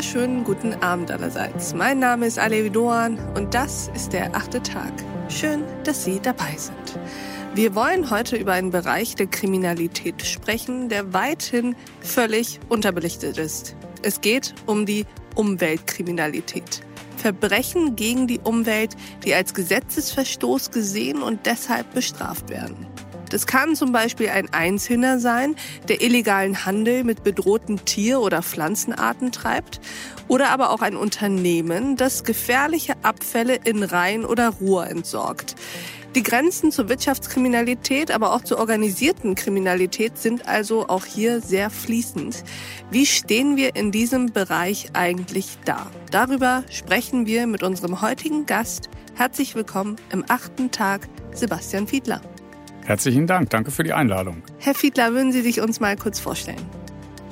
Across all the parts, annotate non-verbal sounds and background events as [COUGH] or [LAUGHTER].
wunderschönen guten Abend allerseits. Mein Name ist Alevi Doan und das ist der achte Tag. Schön, dass Sie dabei sind. Wir wollen heute über einen Bereich der Kriminalität sprechen, der weithin völlig unterbelichtet ist. Es geht um die Umweltkriminalität. Verbrechen gegen die Umwelt, die als Gesetzesverstoß gesehen und deshalb bestraft werden. Das kann zum Beispiel ein Einzelner sein, der illegalen Handel mit bedrohten Tier- oder Pflanzenarten treibt, oder aber auch ein Unternehmen, das gefährliche Abfälle in Rhein oder Ruhr entsorgt. Die Grenzen zur Wirtschaftskriminalität, aber auch zur organisierten Kriminalität sind also auch hier sehr fließend. Wie stehen wir in diesem Bereich eigentlich da? Darüber sprechen wir mit unserem heutigen Gast. Herzlich willkommen im achten Tag, Sebastian Fiedler. Herzlichen Dank, danke für die Einladung. Herr Fiedler, würden Sie sich uns mal kurz vorstellen?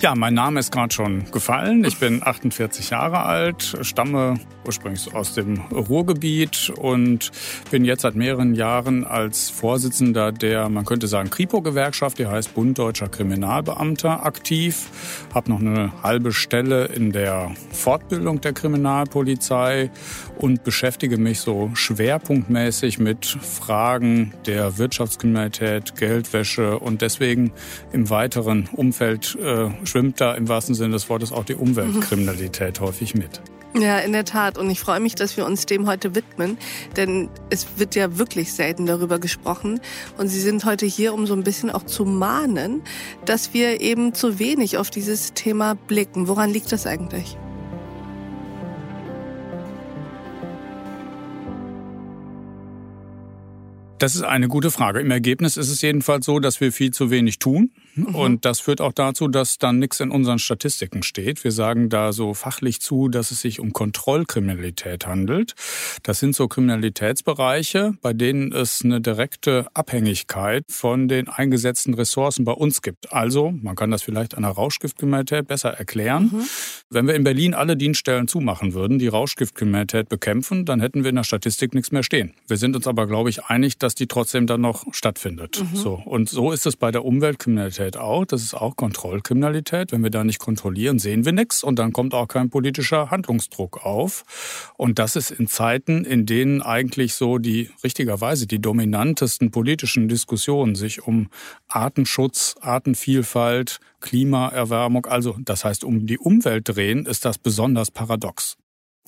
Ja, mein Name ist gerade schon gefallen. Ich bin 48 Jahre alt, stamme ursprünglich aus dem Ruhrgebiet und bin jetzt seit mehreren Jahren als Vorsitzender der, man könnte sagen, Kripo-Gewerkschaft, die heißt Bund Deutscher Kriminalbeamter, aktiv. Habe noch eine halbe Stelle in der Fortbildung der Kriminalpolizei und beschäftige mich so schwerpunktmäßig mit Fragen der Wirtschaftskriminalität, Geldwäsche und deswegen im weiteren Umfeld äh, schwimmt da im wahrsten Sinne des Wortes auch die Umweltkriminalität häufig mit. Ja, in der Tat. Und ich freue mich, dass wir uns dem heute widmen, denn es wird ja wirklich selten darüber gesprochen. Und Sie sind heute hier, um so ein bisschen auch zu mahnen, dass wir eben zu wenig auf dieses Thema blicken. Woran liegt das eigentlich? Das ist eine gute Frage. Im Ergebnis ist es jedenfalls so, dass wir viel zu wenig tun. Mhm. Und das führt auch dazu, dass dann nichts in unseren Statistiken steht. Wir sagen da so fachlich zu, dass es sich um Kontrollkriminalität handelt. Das sind so Kriminalitätsbereiche, bei denen es eine direkte Abhängigkeit von den eingesetzten Ressourcen bei uns gibt. Also, man kann das vielleicht an der Rauschgiftkriminalität besser erklären. Mhm. Wenn wir in Berlin alle Dienststellen zumachen würden, die Rauschgiftkriminalität bekämpfen, dann hätten wir in der Statistik nichts mehr stehen. Wir sind uns aber, glaube ich, einig, dass die trotzdem dann noch stattfindet. Mhm. So. Und so ist es bei der Umweltkriminalität auch. Das ist auch Kontrollkriminalität. Wenn wir da nicht kontrollieren, sehen wir nichts und dann kommt auch kein politischer Handlungsdruck auf. Und das ist in Zeiten, in denen eigentlich so die, richtigerweise, die dominantesten politischen Diskussionen sich um Artenschutz, Artenvielfalt, Klimaerwärmung, also das heißt um die Umwelt drehen, ist das besonders paradox.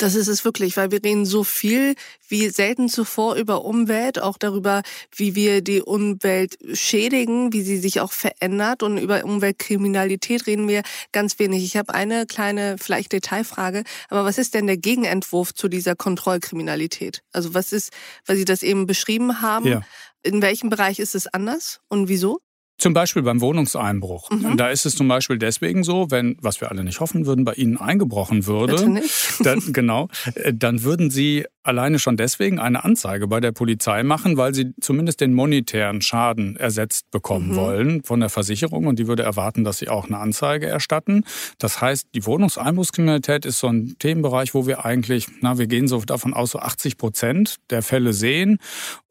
Das ist es wirklich, weil wir reden so viel wie selten zuvor über Umwelt, auch darüber, wie wir die Umwelt schädigen, wie sie sich auch verändert und über Umweltkriminalität reden wir ganz wenig. Ich habe eine kleine, vielleicht Detailfrage, aber was ist denn der Gegenentwurf zu dieser Kontrollkriminalität? Also was ist, weil Sie das eben beschrieben haben, ja. in welchem Bereich ist es anders und wieso? Zum Beispiel beim Wohnungseinbruch. Mhm. Da ist es zum Beispiel deswegen so, wenn, was wir alle nicht hoffen würden, bei Ihnen eingebrochen würde, [LAUGHS] dann, genau, äh, dann würden Sie alleine schon deswegen eine Anzeige bei der Polizei machen, weil sie zumindest den monetären Schaden ersetzt bekommen mhm. wollen von der Versicherung und die würde erwarten, dass sie auch eine Anzeige erstatten. Das heißt, die Wohnungseinbruchskriminalität ist so ein Themenbereich, wo wir eigentlich, na, wir gehen so davon aus, so 80 Prozent der Fälle sehen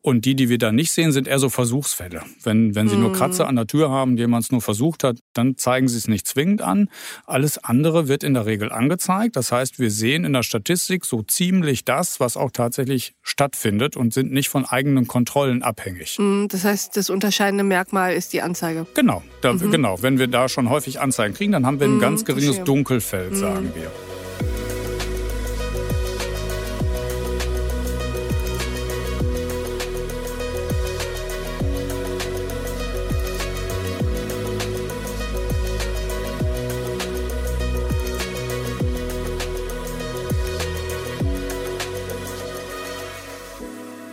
und die, die wir da nicht sehen, sind eher so Versuchsfälle. Wenn, wenn Sie nur Kratzer an der Tür haben, jemand es nur versucht hat, dann zeigen Sie es nicht zwingend an. Alles andere wird in der Regel angezeigt. Das heißt, wir sehen in der Statistik so ziemlich das, was auch tatsächlich stattfindet und sind nicht von eigenen Kontrollen abhängig. Mhm, das heißt, das unterscheidende Merkmal ist die Anzeige. Genau, da, mhm. genau. Wenn wir da schon häufig Anzeigen kriegen, dann haben wir ein mhm, ganz geringes Dunkelfeld, sagen mhm. wir.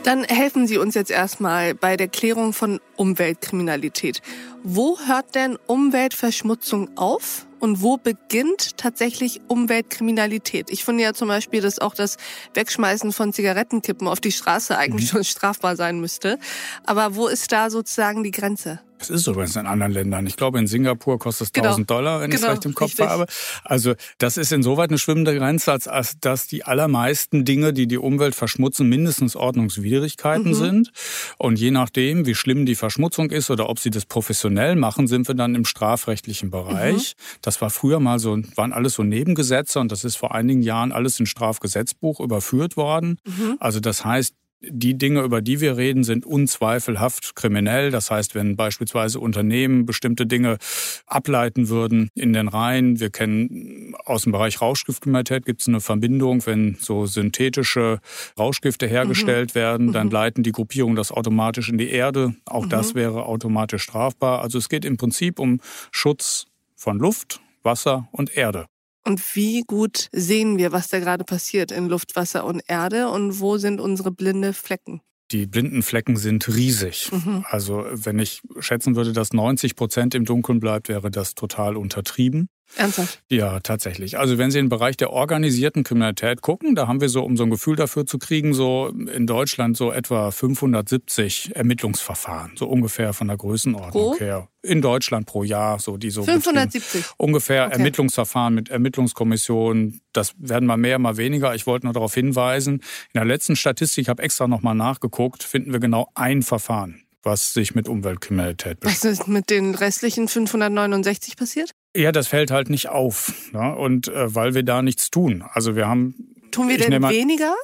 Dann helfen Sie uns jetzt erstmal bei der Klärung von Umweltkriminalität. Wo hört denn Umweltverschmutzung auf und wo beginnt tatsächlich Umweltkriminalität? Ich finde ja zum Beispiel, dass auch das Wegschmeißen von Zigarettenkippen auf die Straße eigentlich mhm. schon strafbar sein müsste. Aber wo ist da sozusagen die Grenze? Das ist übrigens in anderen Ländern. Ich glaube, in Singapur kostet es genau. 1000 Dollar, wenn genau. ich es recht im Kopf Richtig. habe. Also das ist insoweit eine schwimmende Grenze, als, als dass die allermeisten Dinge, die die Umwelt verschmutzen, mindestens Ordnungswidrigkeiten mhm. sind. Und je nachdem, wie schlimm die Verschmutzung ist oder ob sie das professionell machen, sind wir dann im strafrechtlichen Bereich. Mhm. Das war früher mal so, waren alles so Nebengesetze und das ist vor einigen Jahren alles ins Strafgesetzbuch überführt worden. Mhm. Also das heißt, die Dinge, über die wir reden, sind unzweifelhaft kriminell. Das heißt, wenn beispielsweise Unternehmen bestimmte Dinge ableiten würden in den Reihen, wir kennen aus dem Bereich Rauschgiftkriminalität gibt es eine Verbindung, wenn so synthetische Rauschgifte hergestellt mhm. werden, dann mhm. leiten die Gruppierungen das automatisch in die Erde. Auch mhm. das wäre automatisch strafbar. Also es geht im Prinzip um Schutz von Luft, Wasser und Erde. Und wie gut sehen wir, was da gerade passiert in Luft, Wasser und Erde und wo sind unsere blinde Flecken? Die blinden Flecken sind riesig. Mhm. Also wenn ich schätzen würde, dass 90 Prozent im Dunkeln bleibt, wäre das total untertrieben. Ernsthaft? Ja, tatsächlich. Also wenn Sie in den Bereich der organisierten Kriminalität gucken, da haben wir so, um so ein Gefühl dafür zu kriegen, so in Deutschland so etwa 570 Ermittlungsverfahren, so ungefähr von der Größenordnung pro? her. In Deutschland pro Jahr, so die so 570 ungefähr okay. Ermittlungsverfahren mit Ermittlungskommissionen. Das werden mal mehr, mal weniger. Ich wollte nur darauf hinweisen. In der letzten Statistik, ich habe extra nochmal nachgeguckt, finden wir genau ein Verfahren was sich mit Umweltkriminalität beschäftigt. Was ist mit den restlichen 569 passiert? Ja, das fällt halt nicht auf. Ne? Und äh, weil wir da nichts tun. Also wir haben. Tun wir denn weniger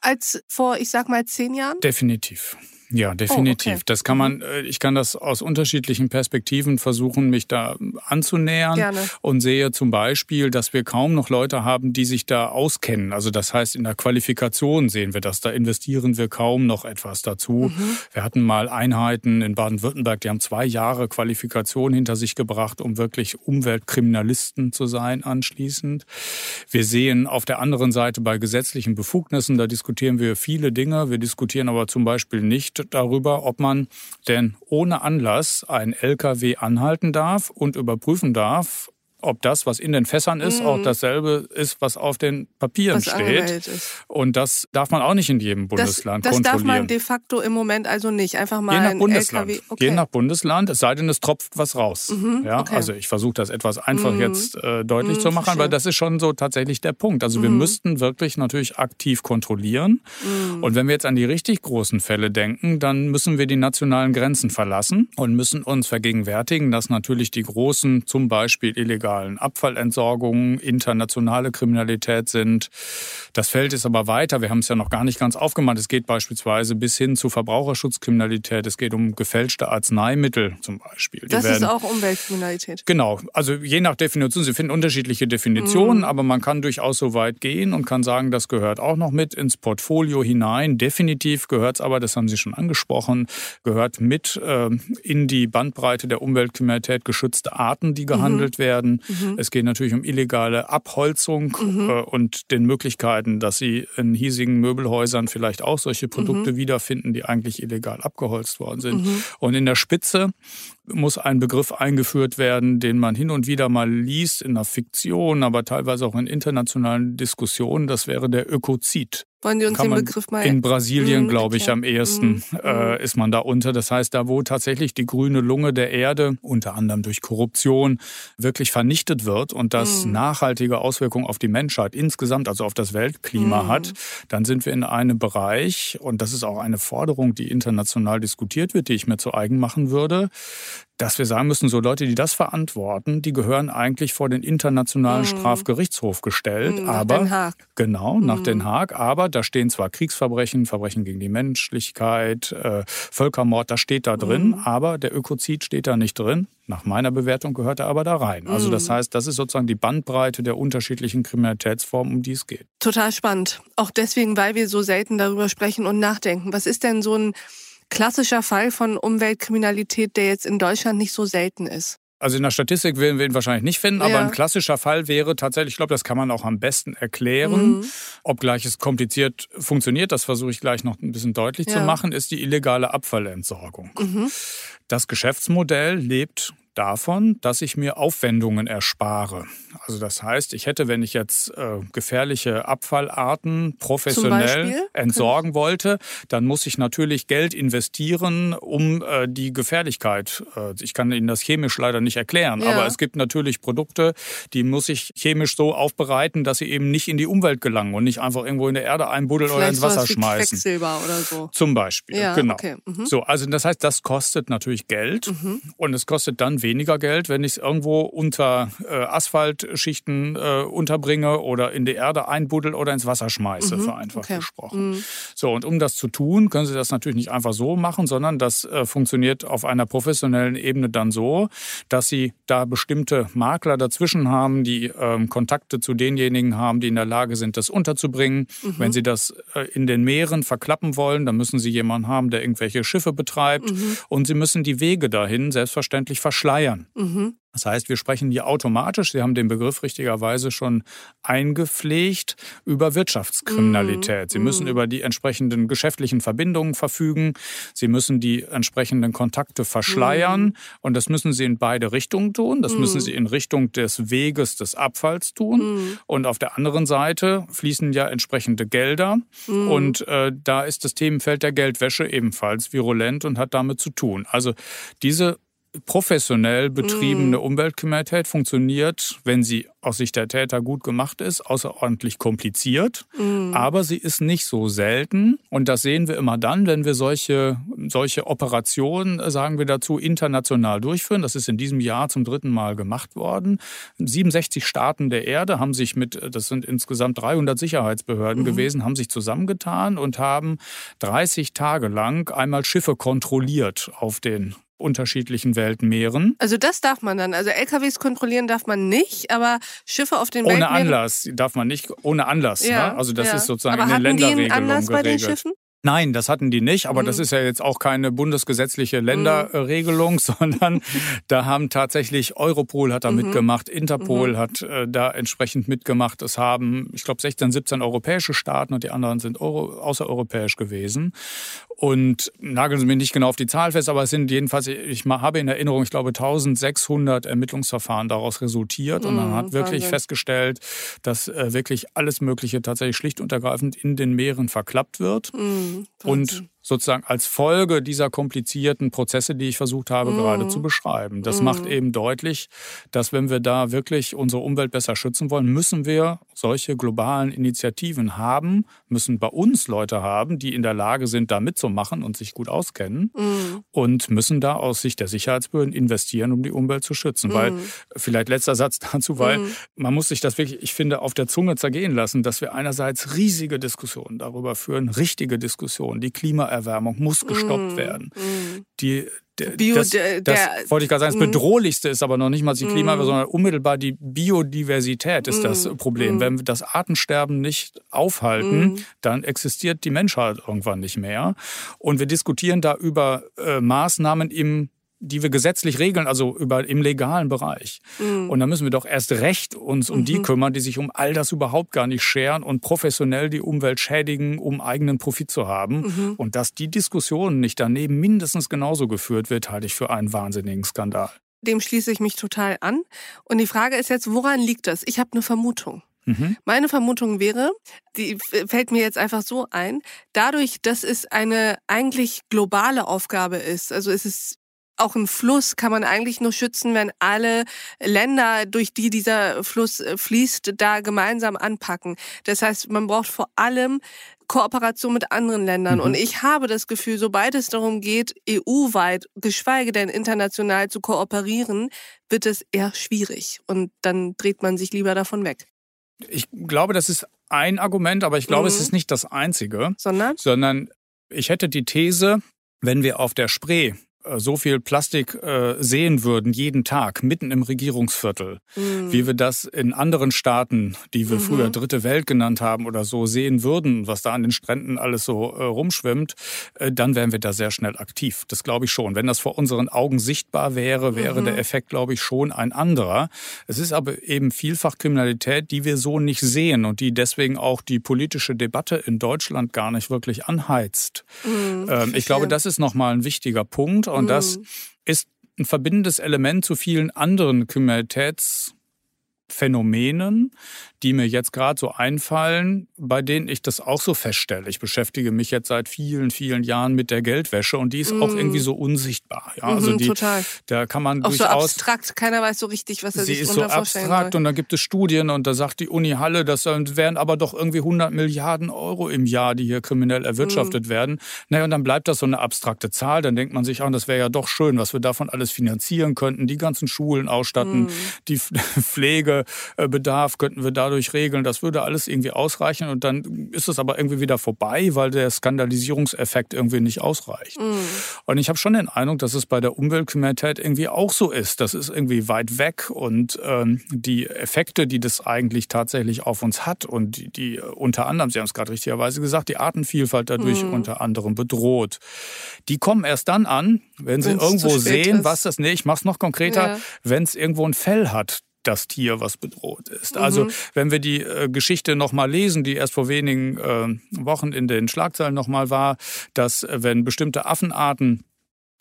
als vor, ich sag mal, zehn Jahren? Definitiv. Ja, definitiv. Oh, okay. Das kann man, mhm. äh, ich kann das aus unterschiedlichen Perspektiven versuchen, mich da anzunähern Gerne. und sehe zum Beispiel, dass wir kaum noch Leute haben, die sich da auskennen. Also das heißt, in der Qualifikation sehen wir das. Da investieren wir kaum noch etwas dazu. Mhm. Wir hatten mal Einheiten in Baden-Württemberg, die haben zwei Jahre Qualifikation hinter sich gebracht, um wirklich Umweltkriminalisten zu sein anschließend. Wir sehen auf der anderen Seite bei gesetzlichen Befugnissen, da diskutieren wir viele Dinge. Wir diskutieren aber zum Beispiel nicht darüber, ob man denn ohne Anlass einen LKW anhalten darf und überprüfen darf, ob das, was in den Fässern ist, mhm. auch dasselbe ist, was auf den Papieren was steht. Und das darf man auch nicht in jedem Bundesland das, das kontrollieren. Das darf man de facto im Moment also nicht. Einfach mal Je nach Bundesland. LKW. Okay. Je nach Bundesland, es sei denn, es tropft was raus. Mhm, ja, okay. Also ich versuche das etwas einfach mhm. jetzt äh, deutlich zu mhm, machen, weil das ist schon so tatsächlich der Punkt. Also wir mhm. müssten wirklich natürlich aktiv kontrollieren. Mhm. Und wenn wir jetzt an die richtig großen Fälle denken, dann müssen wir die nationalen Grenzen verlassen und müssen uns vergegenwärtigen, dass natürlich die großen, zum Beispiel illegal illegalen Abfallentsorgung, internationale Kriminalität sind. Das Feld ist aber weiter. Wir haben es ja noch gar nicht ganz aufgemacht. Es geht beispielsweise bis hin zu Verbraucherschutzkriminalität. Es geht um gefälschte Arzneimittel zum Beispiel. Die das werden, ist auch Umweltkriminalität. Genau. Also je nach Definition. Sie finden unterschiedliche Definitionen, mhm. aber man kann durchaus so weit gehen und kann sagen, das gehört auch noch mit ins Portfolio hinein. Definitiv gehört es aber, das haben Sie schon angesprochen, gehört mit äh, in die Bandbreite der Umweltkriminalität geschützte Arten, die gehandelt mhm. werden. Mhm. Es geht natürlich um illegale Abholzung mhm. äh, und den Möglichkeiten, dass sie in hiesigen Möbelhäusern vielleicht auch solche Produkte mhm. wiederfinden, die eigentlich illegal abgeholzt worden sind. Mhm. Und in der Spitze muss ein Begriff eingeführt werden, den man hin und wieder mal liest in der Fiktion, aber teilweise auch in internationalen Diskussionen. Das wäre der Ökozid. Wollen Sie uns den Begriff mal? In Brasilien, mm, glaube ich, am ehesten mm, äh, ist man da unter. Das heißt, da wo tatsächlich die grüne Lunge der Erde, unter anderem durch Korruption, wirklich vernichtet wird und das nachhaltige Auswirkungen auf die Menschheit insgesamt, also auf das Weltklima hat, dann sind wir in einem Bereich, und das ist auch eine Forderung, die international diskutiert wird, die ich mir zu eigen machen würde, dass wir sagen müssen, so Leute, die das verantworten, die gehören eigentlich vor den Internationalen mhm. Strafgerichtshof gestellt. Mhm, nach aber, Den Haag. Genau, nach mhm. Den Haag. Aber da stehen zwar Kriegsverbrechen, Verbrechen gegen die Menschlichkeit, äh, Völkermord, das steht da drin, mhm. aber der Ökozid steht da nicht drin. Nach meiner Bewertung gehört er aber da rein. Also das mhm. heißt, das ist sozusagen die Bandbreite der unterschiedlichen Kriminalitätsformen, um die es geht. Total spannend. Auch deswegen, weil wir so selten darüber sprechen und nachdenken. Was ist denn so ein klassischer Fall von Umweltkriminalität, der jetzt in Deutschland nicht so selten ist? Also in der Statistik werden wir ihn wahrscheinlich nicht finden, aber ja. ein klassischer Fall wäre tatsächlich, ich glaube, das kann man auch am besten erklären, mhm. obgleich es kompliziert funktioniert, das versuche ich gleich noch ein bisschen deutlich ja. zu machen, ist die illegale Abfallentsorgung. Mhm. Das Geschäftsmodell lebt davon, dass ich mir Aufwendungen erspare. Also das heißt, ich hätte, wenn ich jetzt äh, gefährliche Abfallarten professionell entsorgen wollte, dann muss ich natürlich Geld investieren, um äh, die Gefährlichkeit, äh, ich kann Ihnen das chemisch leider nicht erklären, ja. aber es gibt natürlich Produkte, die muss ich chemisch so aufbereiten, dass sie eben nicht in die Umwelt gelangen und nicht einfach irgendwo in der Erde einbuddeln oder ins Wasser schmeißen. Quecksilber oder so. Zum Beispiel, ja, genau. Okay. Mhm. So, also das heißt, das kostet natürlich Geld mhm. und es kostet dann weniger Geld, wenn ich es irgendwo unter äh, Asphaltschichten äh, unterbringe oder in die Erde einbuddel oder ins Wasser schmeiße, mhm. vereinfacht okay. gesprochen. Mhm. So, und um das zu tun, können Sie das natürlich nicht einfach so machen, sondern das äh, funktioniert auf einer professionellen Ebene dann so, dass Sie da bestimmte Makler dazwischen haben, die ähm, Kontakte zu denjenigen haben, die in der Lage sind, das unterzubringen. Mhm. Wenn Sie das äh, in den Meeren verklappen wollen, dann müssen Sie jemanden haben, der irgendwelche Schiffe betreibt. Mhm. Und Sie müssen die Wege dahin selbstverständlich verschleiern. Mhm. Das heißt, wir sprechen hier automatisch, Sie haben den Begriff richtigerweise schon eingepflegt, über Wirtschaftskriminalität. Sie müssen mm. über die entsprechenden geschäftlichen Verbindungen verfügen. Sie müssen die entsprechenden Kontakte verschleiern. Mm. Und das müssen Sie in beide Richtungen tun. Das mm. müssen Sie in Richtung des Weges des Abfalls tun. Und auf der anderen Seite fließen ja entsprechende Gelder. Und äh, da ist das Themenfeld der Geldwäsche ebenfalls virulent und hat damit zu tun. Also diese professionell betriebene mm. Umweltkriminalität funktioniert, wenn sie aus Sicht der Täter gut gemacht ist, außerordentlich kompliziert. Mm. Aber sie ist nicht so selten. Und das sehen wir immer dann, wenn wir solche, solche Operationen, äh, sagen wir dazu, international durchführen. Das ist in diesem Jahr zum dritten Mal gemacht worden. 67 Staaten der Erde haben sich mit, das sind insgesamt 300 Sicherheitsbehörden mm. gewesen, haben sich zusammengetan und haben 30 Tage lang einmal Schiffe kontrolliert auf den unterschiedlichen Weltmeeren. Also das darf man dann. Also LKWs kontrollieren darf man nicht, aber Schiffe auf den ohne Weltmeeren... Ohne Anlass darf man nicht, ohne Anlass. Ja, ne? Also das ja. ist sozusagen aber in den Länderregelungen Anlass geregelt. Bei den Schiffen? Nein, das hatten die nicht, aber mhm. das ist ja jetzt auch keine bundesgesetzliche Länderregelung, mhm. [LAUGHS] sondern da haben tatsächlich Europol hat da mhm. mitgemacht, Interpol mhm. hat äh, da entsprechend mitgemacht. Es haben, ich glaube, 16, 17 europäische Staaten und die anderen sind Euro, außereuropäisch gewesen. Und nageln Sie mich nicht genau auf die Zahl fest, aber es sind jedenfalls, ich habe in Erinnerung, ich glaube, 1600 Ermittlungsverfahren daraus resultiert. Und man mhm, hat wirklich Wahnsinn. festgestellt, dass äh, wirklich alles Mögliche tatsächlich schlicht und ergreifend in den Meeren verklappt wird. Mhm, und sozusagen als Folge dieser komplizierten Prozesse, die ich versucht habe mm. gerade zu beschreiben. Das mm. macht eben deutlich, dass wenn wir da wirklich unsere Umwelt besser schützen wollen, müssen wir solche globalen Initiativen haben, müssen bei uns Leute haben, die in der Lage sind, da mitzumachen und sich gut auskennen mm. und müssen da aus Sicht der Sicherheitsbehörden investieren, um die Umwelt zu schützen. Weil, vielleicht letzter Satz dazu, weil man muss sich das wirklich, ich finde, auf der Zunge zergehen lassen, dass wir einerseits riesige Diskussionen darüber führen, richtige Diskussionen, die Klima Erderwärmung muss gestoppt mm, werden. Mm. Die, Bio, das, das der, wollte ich gerade sagen, das mm. Bedrohlichste ist aber noch nicht mal die Klimawandel, mm. sondern unmittelbar die Biodiversität ist das Problem. Wenn wir das Artensterben nicht aufhalten, dann existiert die Menschheit irgendwann nicht mehr. Und wir diskutieren da über äh, Maßnahmen im die wir gesetzlich regeln, also über, im legalen Bereich. Mhm. Und da müssen wir doch erst recht uns um mhm. die kümmern, die sich um all das überhaupt gar nicht scheren und professionell die Umwelt schädigen, um eigenen Profit zu haben. Mhm. Und dass die Diskussion nicht daneben mindestens genauso geführt wird, halte ich für einen wahnsinnigen Skandal. Dem schließe ich mich total an. Und die Frage ist jetzt, woran liegt das? Ich habe eine Vermutung. Mhm. Meine Vermutung wäre, die fällt mir jetzt einfach so ein, dadurch, dass es eine eigentlich globale Aufgabe ist, also es ist auch ein Fluss kann man eigentlich nur schützen, wenn alle Länder, durch die dieser Fluss äh, fließt, da gemeinsam anpacken. Das heißt, man braucht vor allem Kooperation mit anderen Ländern. Mhm. Und ich habe das Gefühl, sobald es darum geht, EU-weit, geschweige denn international zu kooperieren, wird es eher schwierig. Und dann dreht man sich lieber davon weg. Ich glaube, das ist ein Argument, aber ich glaube, mhm. es ist nicht das einzige. Sondern? Sondern ich hätte die These, wenn wir auf der Spree so viel Plastik äh, sehen würden, jeden Tag, mitten im Regierungsviertel, mhm. wie wir das in anderen Staaten, die wir mhm. früher Dritte Welt genannt haben oder so, sehen würden, was da an den Stränden alles so äh, rumschwimmt, äh, dann wären wir da sehr schnell aktiv. Das glaube ich schon. Wenn das vor unseren Augen sichtbar wäre, wäre mhm. der Effekt, glaube ich, schon ein anderer. Es ist aber eben vielfach Kriminalität, die wir so nicht sehen und die deswegen auch die politische Debatte in Deutschland gar nicht wirklich anheizt. Mhm. Ähm, ich glaube, das ist nochmal ein wichtiger Punkt. Und das mhm. ist ein verbindendes Element zu vielen anderen Kriminalitätsphänomenen, die mir jetzt gerade so einfallen, bei denen ich das auch so feststelle. Ich beschäftige mich jetzt seit vielen, vielen Jahren mit der Geldwäsche und die ist mm. auch irgendwie so unsichtbar. Ja, also mhm, die, total. Da kann man auch durchaus, so abstrakt. Keiner weiß so richtig, was er sie sich ist so abstrakt soll. und da gibt es Studien und da sagt die Uni Halle, das wären aber doch irgendwie 100 Milliarden Euro im Jahr, die hier kriminell erwirtschaftet mm. werden. Naja, und dann bleibt das so eine abstrakte Zahl. Dann denkt man sich, ah, das wäre ja doch schön, was wir davon alles finanzieren könnten. Die ganzen Schulen ausstatten, mm. die [LAUGHS] Pflegebedarf könnten wir dadurch regeln. Das würde alles irgendwie ausreichen und dann ist es aber irgendwie wieder vorbei, weil der Skandalisierungseffekt irgendwie nicht ausreicht. Mhm. Und ich habe schon den Eindruck, dass es bei der Umweltkriminalität irgendwie auch so ist. Das ist irgendwie weit weg und ähm, die Effekte, die das eigentlich tatsächlich auf uns hat und die, die unter anderem, Sie haben es gerade richtigerweise gesagt, die Artenvielfalt dadurch mhm. unter anderem bedroht, die kommen erst dann an, wenn Sie Wenn's irgendwo sehen, ist. was das, nee, ich mache es noch konkreter, ja. wenn es irgendwo ein Fell hat das Tier, was bedroht ist. Also mhm. wenn wir die äh, Geschichte nochmal lesen, die erst vor wenigen äh, Wochen in den Schlagzeilen nochmal war, dass äh, wenn bestimmte Affenarten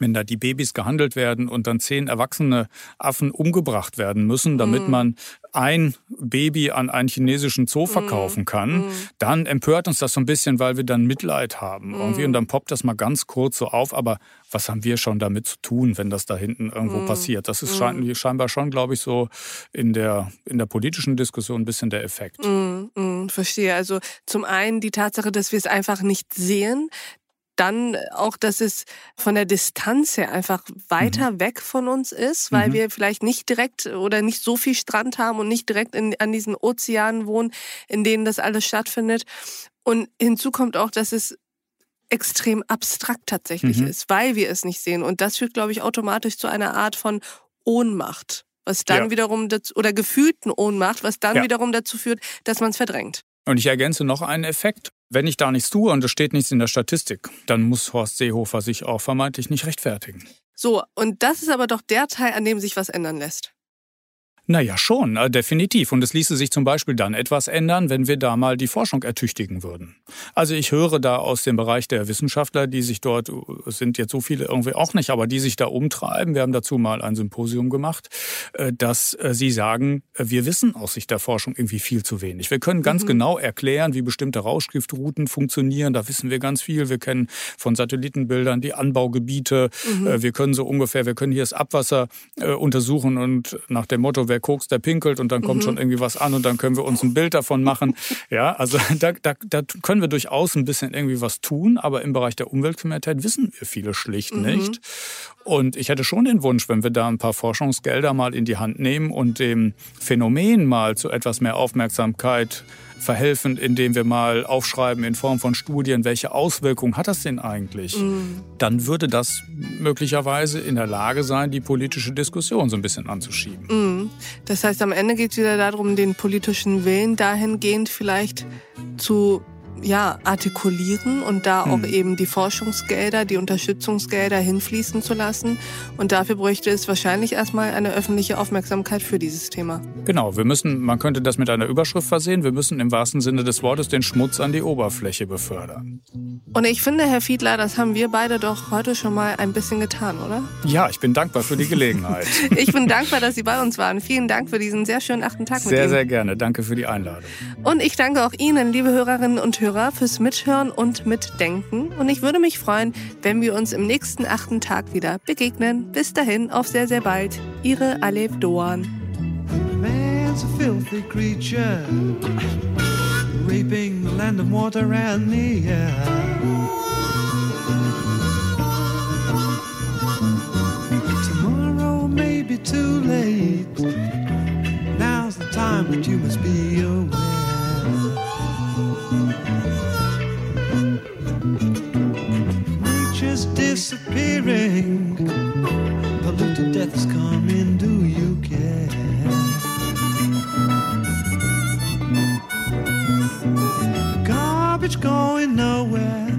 wenn da die Babys gehandelt werden und dann zehn erwachsene Affen umgebracht werden müssen, damit mm. man ein Baby an einen chinesischen Zoo mhm. verkaufen kann, mm. dann empört uns das so ein bisschen, weil wir dann Mitleid haben irgendwie und dann poppt das mal ganz kurz so auf. Aber was haben wir schon damit zu tun, wenn das da hinten irgendwo mm. passiert? Das ist scheinbar schon, glaube ich, so in der in der politischen Diskussion ein bisschen der Effekt. verstehe. Also zum einen die Tatsache, dass wir es einfach nicht sehen, dann auch, dass es von der Distanz her einfach weiter mhm. weg von uns ist, weil mhm. wir vielleicht nicht direkt oder nicht so viel Strand haben und nicht direkt in, an diesen Ozeanen wohnen, in denen das alles stattfindet. Und hinzu kommt auch, dass es extrem abstrakt tatsächlich mhm. ist, weil wir es nicht sehen. Und das führt, glaube ich, automatisch zu einer Art von Ohnmacht, was dann ja. wiederum dazu, oder gefühlten Ohnmacht, was dann ja. wiederum dazu führt, dass man es verdrängt. Und ich ergänze noch einen Effekt. Wenn ich da nichts tue und es steht nichts in der Statistik, dann muss Horst Seehofer sich auch vermeintlich nicht rechtfertigen. So, und das ist aber doch der Teil, an dem sich was ändern lässt. Naja, schon, äh, definitiv. Und es ließe sich zum Beispiel dann etwas ändern, wenn wir da mal die Forschung ertüchtigen würden. Also ich höre da aus dem Bereich der Wissenschaftler, die sich dort, es sind jetzt so viele irgendwie auch nicht, aber die sich da umtreiben, wir haben dazu mal ein Symposium gemacht, äh, dass äh, sie sagen, wir wissen aus Sicht der Forschung irgendwie viel zu wenig. Wir können ganz mhm. genau erklären, wie bestimmte Rauschgiftrouten funktionieren, da wissen wir ganz viel. Wir kennen von Satellitenbildern die Anbaugebiete, mhm. wir können so ungefähr, wir können hier das Abwasser untersuchen und nach dem Motto, wer kokst, der pinkelt und dann kommt mhm. schon irgendwie was an und dann können wir uns ein Bild davon machen. [LAUGHS] Ja, also [LAUGHS] da, da, da können wir durchaus ein bisschen irgendwie was tun, aber im Bereich der Umweltkriminalität wissen wir viele schlicht mhm. nicht. Und ich hätte schon den Wunsch, wenn wir da ein paar Forschungsgelder mal in die Hand nehmen und dem Phänomen mal zu etwas mehr Aufmerksamkeit verhelfen, indem wir mal aufschreiben in Form von Studien, welche Auswirkungen hat das denn eigentlich, mhm. dann würde das möglicherweise in der Lage sein, die politische Diskussion so ein bisschen anzuschieben. Mhm. Das heißt, am Ende geht es wieder darum, den politischen Willen dahingehend vielleicht zu ja, artikulieren und da auch hm. eben die Forschungsgelder, die Unterstützungsgelder hinfließen zu lassen. Und dafür bräuchte es wahrscheinlich erstmal eine öffentliche Aufmerksamkeit für dieses Thema. Genau, wir müssen, man könnte das mit einer Überschrift versehen, wir müssen im wahrsten Sinne des Wortes den Schmutz an die Oberfläche befördern. Und ich finde, Herr Fiedler, das haben wir beide doch heute schon mal ein bisschen getan, oder? Ja, ich bin dankbar für die Gelegenheit. [LAUGHS] ich bin dankbar, dass Sie bei uns waren. Vielen Dank für diesen sehr schönen achten Tag sehr, mit Ihnen. Sehr, sehr gerne. Danke für die Einladung. Und ich danke auch Ihnen, liebe Hörerinnen und Hörer Hörer fürs Mithören und Mitdenken. Und ich würde mich freuen, wenn wir uns im nächsten achten Tag wieder begegnen. Bis dahin, auf sehr, sehr bald. Ihre Alev Doan. Man's a filthy creature, raping the land and water and the air. Is coming, do you care? Garbage going nowhere.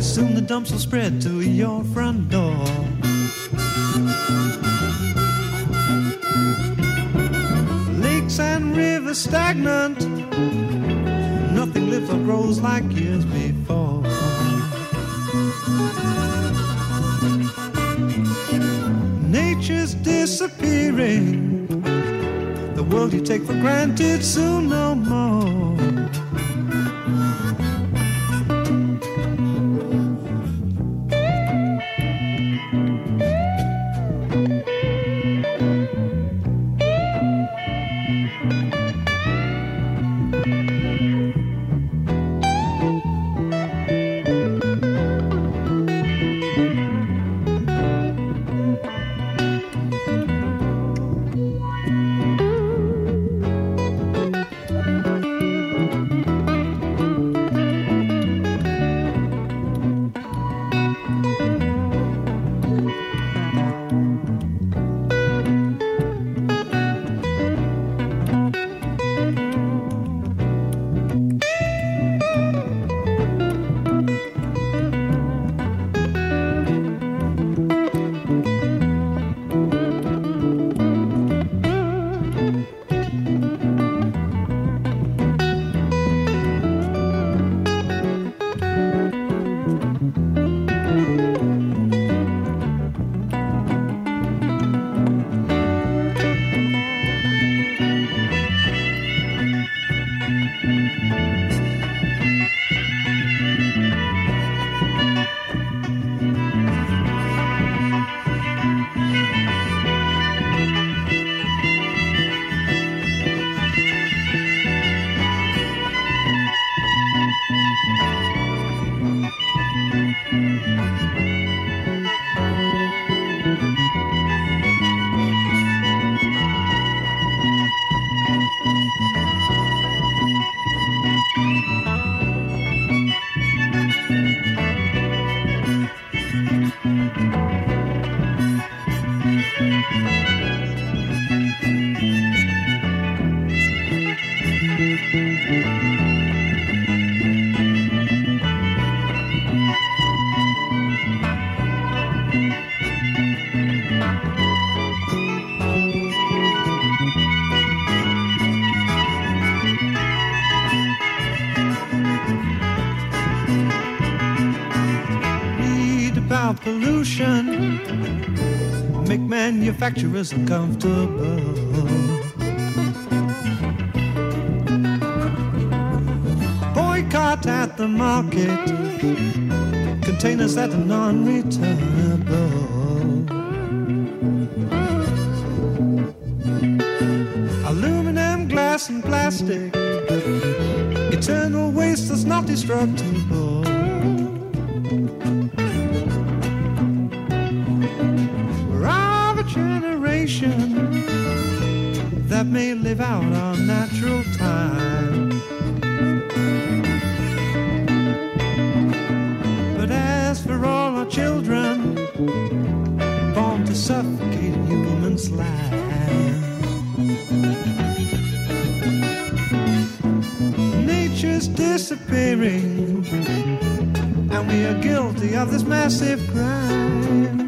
Soon the dumps will spread to your front door. Lakes and rivers stagnant. Nothing lives or grows like years before. Disappearing. The world you take for granted soon no more. Manufacturers uncomfortable. Boycott at the market, containers that are non returnable. Aluminum, glass, and plastic, eternal waste that's not destructible. May live out our natural time. But as for all our children, born to suffocate in a human's life, nature's disappearing, and we are guilty of this massive crime.